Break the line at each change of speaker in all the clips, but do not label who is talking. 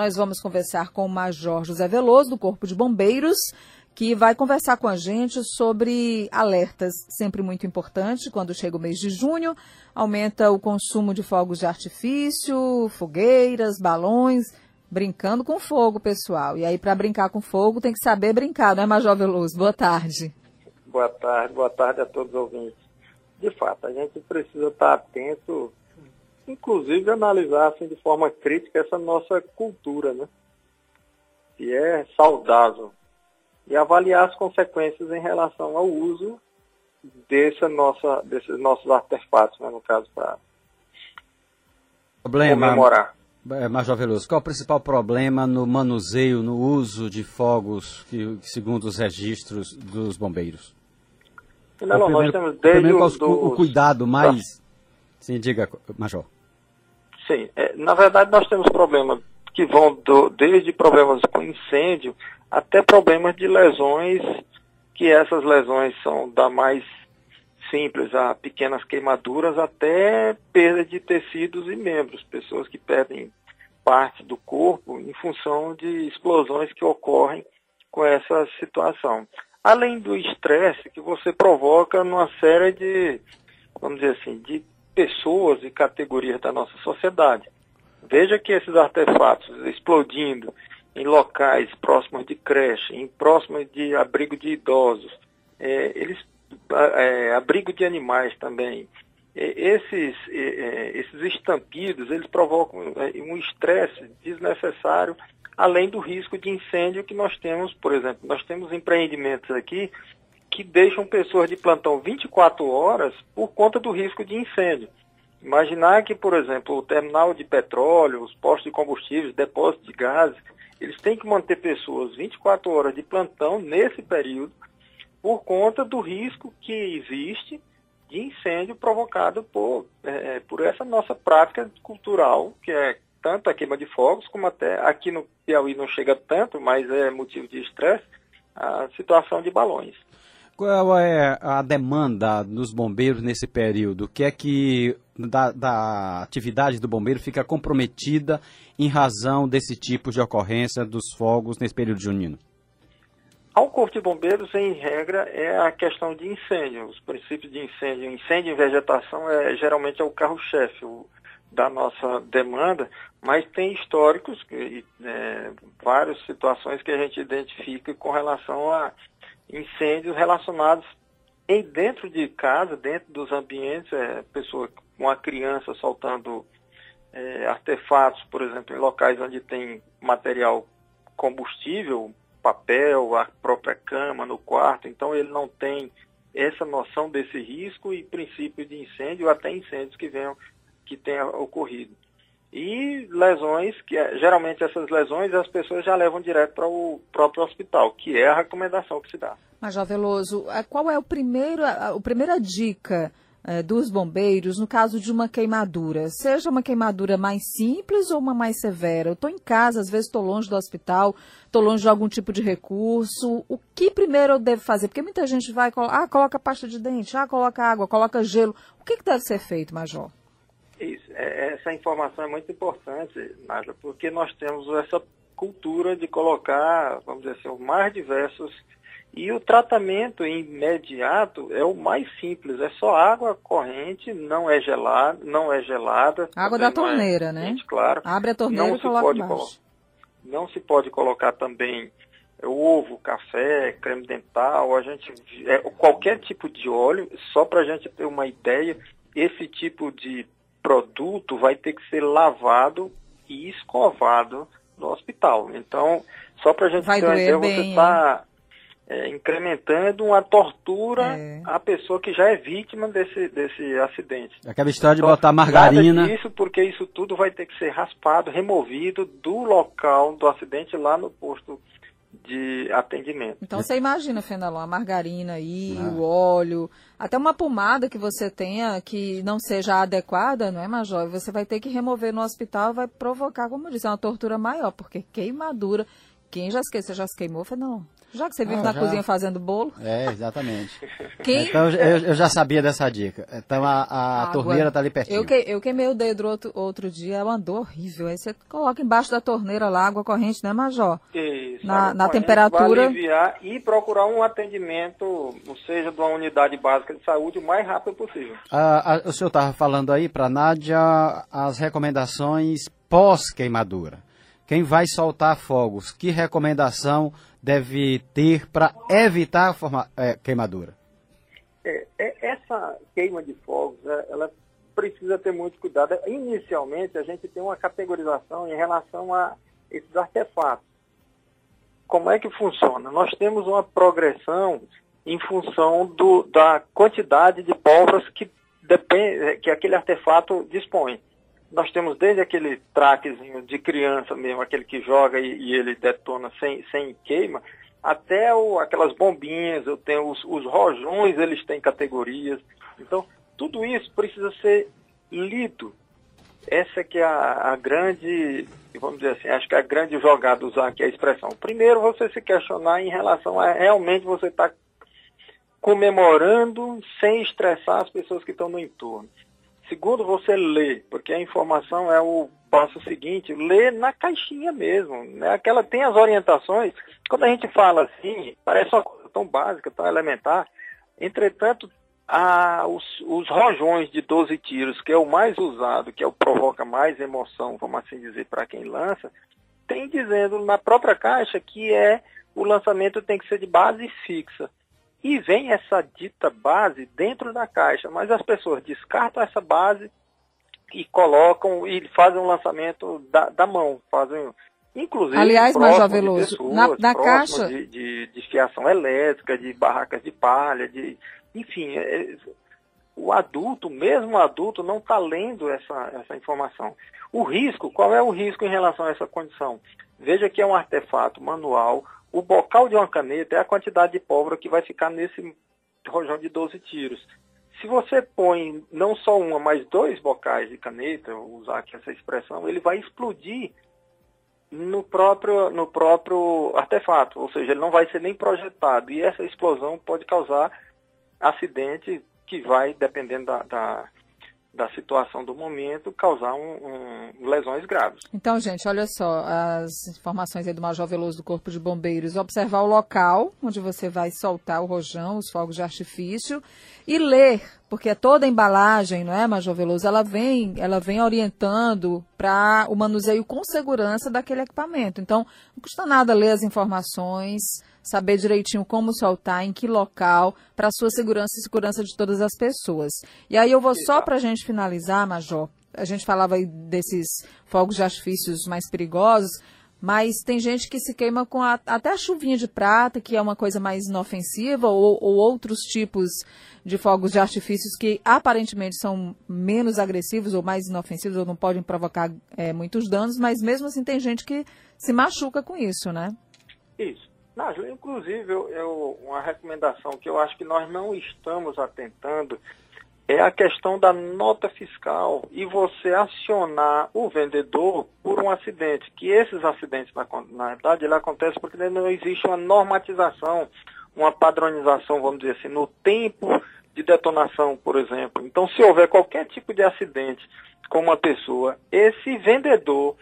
Nós vamos conversar com o Major José Veloso, do Corpo de Bombeiros, que vai conversar com a gente sobre alertas, sempre muito importante, quando chega o mês de junho, aumenta o consumo de fogos de artifício, fogueiras, balões, brincando com fogo, pessoal. E aí, para brincar com fogo, tem que saber brincar, não é, Major Veloso? Boa tarde.
Boa tarde, boa tarde a todos os ouvintes. De fato, a gente precisa estar atento, inclusive analisar assim, de forma crítica essa nossa cultura, né? Que é saudável e avaliar as consequências em relação ao uso dessa nossa, desses nossos artefatos, né, no caso, para comemorar.
É, Major Veloso, qual é o principal problema no manuseio, no uso de fogos, que, segundo os registros dos bombeiros?
Não, o nós temos desde
o, dos... o cuidado mais... Sim, diga, Major.
Sim, é, na verdade nós temos problemas que vão do, desde problemas com incêndio até problemas de lesões, que essas lesões são da mais simples a pequenas queimaduras até perda de tecidos e membros, pessoas que perdem parte do corpo em função de explosões que ocorrem com essa situação. Além do estresse que você provoca numa série de, vamos dizer assim, de pessoas e categorias da nossa sociedade. Veja que esses artefatos explodindo em locais próximos de creche, em próximos de abrigo de idosos, é, eles é, abrigo de animais também. É, esses, é, esses estampidos, eles provocam é, um estresse desnecessário, além do risco de incêndio que nós temos, por exemplo, nós temos empreendimentos aqui que deixam pessoas de plantão 24 horas por conta do risco de incêndio. Imaginar que, por exemplo, o terminal de petróleo, os postos de combustíveis, depósitos de gases, eles têm que manter pessoas 24 horas de plantão nesse período por conta do risco que existe de incêndio provocado por, é, é por essa nossa prática cultural, que é tanto a queima de fogos, como até aqui no Piauí não chega tanto, mas é motivo de estresse, a situação de balões.
Qual é a demanda dos bombeiros nesse período? O que é que da, da, atividade do bombeiro fica comprometida em razão desse tipo de ocorrência dos fogos nesse período junino?
Ao Corpo de Bombeiros, em regra, é a questão de incêndio. Os princípios de incêndio, incêndio em vegetação é geralmente é o carro-chefe da nossa demanda, mas tem históricos, é, várias situações que a gente identifica com relação a incêndios relacionados em dentro de casa, dentro dos ambientes, é, pessoa uma criança soltando é, artefatos, por exemplo, em locais onde tem material combustível, papel, a própria cama no quarto, então ele não tem essa noção desse risco e princípio de incêndio, até incêndios que venham que tenha ocorrido. E lesões, que é, geralmente essas lesões as pessoas já levam direto para o próprio hospital, que é a recomendação que se dá.
Major Veloso, qual é o primeiro, a, primeira dica eh, dos bombeiros no caso de uma queimadura? Seja uma queimadura mais simples ou uma mais severa? Eu estou em casa, às vezes estou longe do hospital, estou longe de algum tipo de recurso. O que primeiro eu devo fazer? Porque muita gente vai, ah, coloca pasta de dente, ah, coloca água, coloca gelo. O que, que deve ser feito, Major?
É, essa informação é muito importante, Nádia, porque nós temos essa cultura de colocar, vamos dizer assim, os mais diversos. E o tratamento imediato é o mais simples, é só água corrente, não é gelada, não é gelada.
Água da é torneira, é né?
Claro.
Abre a torneira não e coloca pode embaixo.
Não se pode colocar também ovo, café, creme dental, a gente é, qualquer tipo de óleo, só para a gente ter uma ideia, esse tipo de produto vai ter que ser lavado e escovado no hospital. Então, só para a gente
vai ter uma ideia, você
está é, incrementando uma tortura é. à pessoa que já é vítima desse, desse acidente.
Aquela história de então, botar margarina.
Disso, porque isso tudo vai ter que ser raspado, removido do local do acidente lá no posto de atendimento.
Então você imagina, Fenelon, a margarina aí, ah. o óleo, até uma pomada que você tenha que não seja adequada, não é, Major? Você vai ter que remover no hospital, vai provocar, como eu disse, uma tortura maior, porque queimadura, quem já esqueceu, já se queimou, Fenelon? Já que você vive ah, na já... cozinha fazendo bolo.
É, exatamente. Quem... Então eu, eu, já sabia dessa dica. Então a, a torneira está ali pertinho.
Eu, que, eu queimei o dedo outro, outro dia, ela andou horrível. Aí você coloca embaixo da torneira lá água corrente, né, Major?
Isso.
Na, na temperatura.
aliviar e procurar um atendimento, ou seja, de uma unidade básica de saúde o mais rápido possível.
Ah, o senhor estava falando aí para Nádia as recomendações pós-queimadura. Quem vai soltar fogos, que recomendação deve ter para evitar a forma, é, queimadura?
É, é, essa queima de fogos, é, ela precisa ter muito cuidado. Inicialmente, a gente tem uma categorização em relação a esses artefatos. Como é que funciona? Nós temos uma progressão em função do, da quantidade de pólvoras que, depende, que aquele artefato dispõe nós temos desde aquele traquezinho de criança mesmo, aquele que joga e, e ele detona sem, sem queima, até o, aquelas bombinhas, eu tenho os, os rojões, eles têm categorias. Então, tudo isso precisa ser lido. Essa que é a, a grande, vamos dizer assim, acho que é a grande jogada, usar aqui a expressão. Primeiro, você se questionar em relação a realmente você estar tá comemorando sem estressar as pessoas que estão no entorno. Segundo, você lê, porque a informação é o passo seguinte, lê na caixinha mesmo. Né? Aquela tem as orientações. Quando a gente fala assim, parece uma coisa tão básica, tão elementar. Entretanto, a, os, os, rojões de 12 tiros, que é o mais usado, que é o provoca mais emoção, vamos assim dizer, para quem lança, tem dizendo na própria caixa que é o lançamento tem que ser de base fixa. E vem essa dita base dentro da caixa, mas as pessoas descartam essa base e colocam e fazem um lançamento da, da mão, fazem inclusive
Aliás, Major Veloso, pessoas, na, na caixa
de, de, de, fiação elétrica, de barracas de palha, de enfim, é, o adulto, mesmo o adulto, não está lendo essa, essa informação. O risco, qual é o risco em relação a essa condição? Veja que é um artefato manual, o bocal de uma caneta é a quantidade de pólvora que vai ficar nesse rojão de 12 tiros. Se você põe não só uma, mas dois bocais de caneta, vou usar aqui essa expressão, ele vai explodir no próprio, no próprio artefato, ou seja, ele não vai ser nem projetado. E essa explosão pode causar acidente que vai, dependendo da, da da situação do momento causar um, um, lesões graves.
Então, gente, olha só, as informações aí do Major Veloso do Corpo de Bombeiros, observar o local onde você vai soltar o rojão, os fogos de artifício e ler, porque toda a embalagem, não é, Major Veloso, ela vem, ela vem orientando para o manuseio com segurança daquele equipamento. Então, não custa nada ler as informações, saber direitinho como soltar, em que local, para a sua segurança e segurança de todas as pessoas. E aí eu vou só para a gente finalizar, Major. A gente falava aí desses fogos de artifícios mais perigosos, mas tem gente que se queima com a, até a chuvinha de prata, que é uma coisa mais inofensiva, ou, ou, outros tipos de fogos de artifícios que aparentemente são menos agressivos ou mais inofensivos, ou não podem provocar é, muitos danos, mas mesmo assim tem gente que se machuca com isso, né?
Isso. Nájila, inclusive, eu, eu, uma recomendação que eu acho que nós não estamos atentando é a questão da nota fiscal e você acionar o vendedor por um acidente. Que esses acidentes, na, na verdade, ele acontece porque não existe uma normatização, uma padronização, vamos dizer assim, no tempo de detonação, por exemplo. Então, se houver qualquer tipo de acidente com uma pessoa, esse vendedor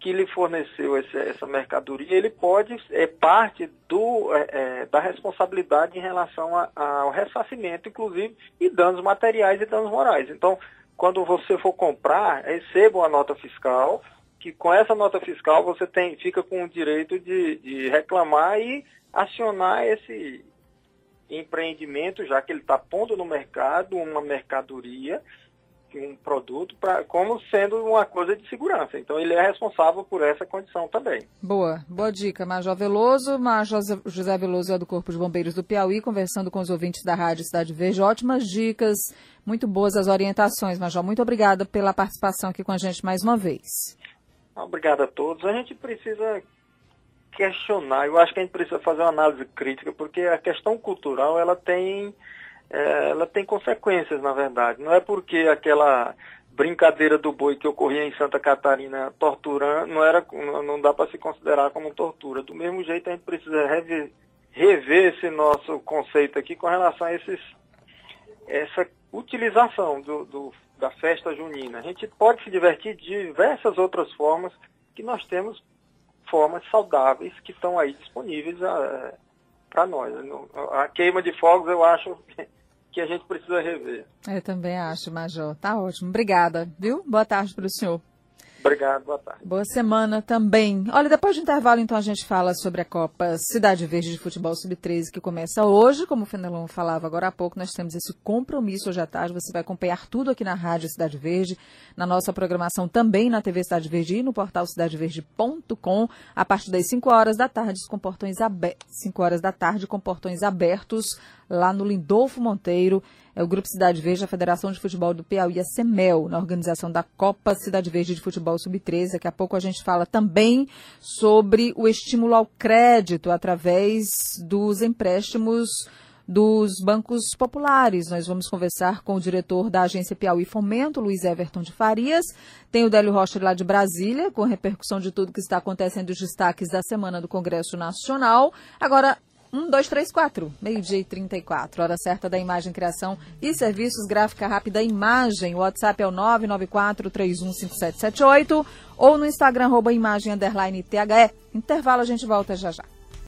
que lhe forneceu esse, essa mercadoria, ele pode, é parte do, é, é, da responsabilidade em relação a, ao ressarcimento, inclusive, e danos materiais e danos morais. Então, quando você for comprar, receba uma nota fiscal, que com essa nota fiscal você tem, fica com o direito de, de reclamar e acionar esse empreendimento, já que ele está pondo no mercado uma mercadoria um produto pra, como sendo uma coisa de segurança. Então ele é responsável por essa condição também.
Boa, boa dica. Major Veloso, Major José Veloso é do Corpo de Bombeiros do Piauí, conversando com os ouvintes da Rádio Cidade Verde. Ótimas dicas, muito boas as orientações, Major. Muito obrigada pela participação aqui com a gente mais uma vez.
Obrigado a todos. A gente precisa questionar, eu acho que a gente precisa fazer uma análise crítica, porque a questão cultural ela tem é, ela tem consequências, na verdade. Não é porque aquela brincadeira do boi que ocorria em Santa Catarina torturando, não, era, não dá para se considerar como tortura. Do mesmo jeito, a gente precisa rever, rever esse nosso conceito aqui com relação a esses, essa utilização do, do, da festa junina. A gente pode se divertir de diversas outras formas que nós temos formas saudáveis que estão aí disponíveis ah, para nós. A queima de fogos eu acho que a gente precisa rever.
Eu também acho, Major. Tá ótimo. Obrigada, viu? Boa tarde para o senhor.
Obrigado, boa tarde.
Boa semana também. Olha, depois do intervalo, então, a gente fala sobre a Copa Cidade Verde de Futebol Sub-13, que começa hoje. Como o Fenelon falava agora há pouco, nós temos esse compromisso hoje à tarde. Você vai acompanhar tudo aqui na Rádio Cidade Verde, na nossa programação também na TV Cidade Verde e no portal cidadeverde.com, a partir das 5 horas da tarde, com portões abertos. 5 horas da tarde, com portões abertos lá no Lindolfo Monteiro. É o Grupo Cidade Verde, a Federação de Futebol do Piauí, a CEMEL, na organização da Copa Cidade Verde de Futebol Sub-13. Daqui a pouco a gente fala também sobre o estímulo ao crédito através dos empréstimos dos bancos populares. Nós vamos conversar com o diretor da agência Piauí Fomento, Luiz Everton de Farias. Tem o Délio Rocha lá de Brasília, com repercussão de tudo que está acontecendo, os destaques da semana do Congresso Nacional. Agora, 1, 2, 3, 4, meio-dia e 34. Hora certa da imagem, criação e serviços, gráfica rápida imagem. O WhatsApp é o 994-315778 ou no Instagram, arroba imagem, underline THE. Intervalo, a gente volta já já.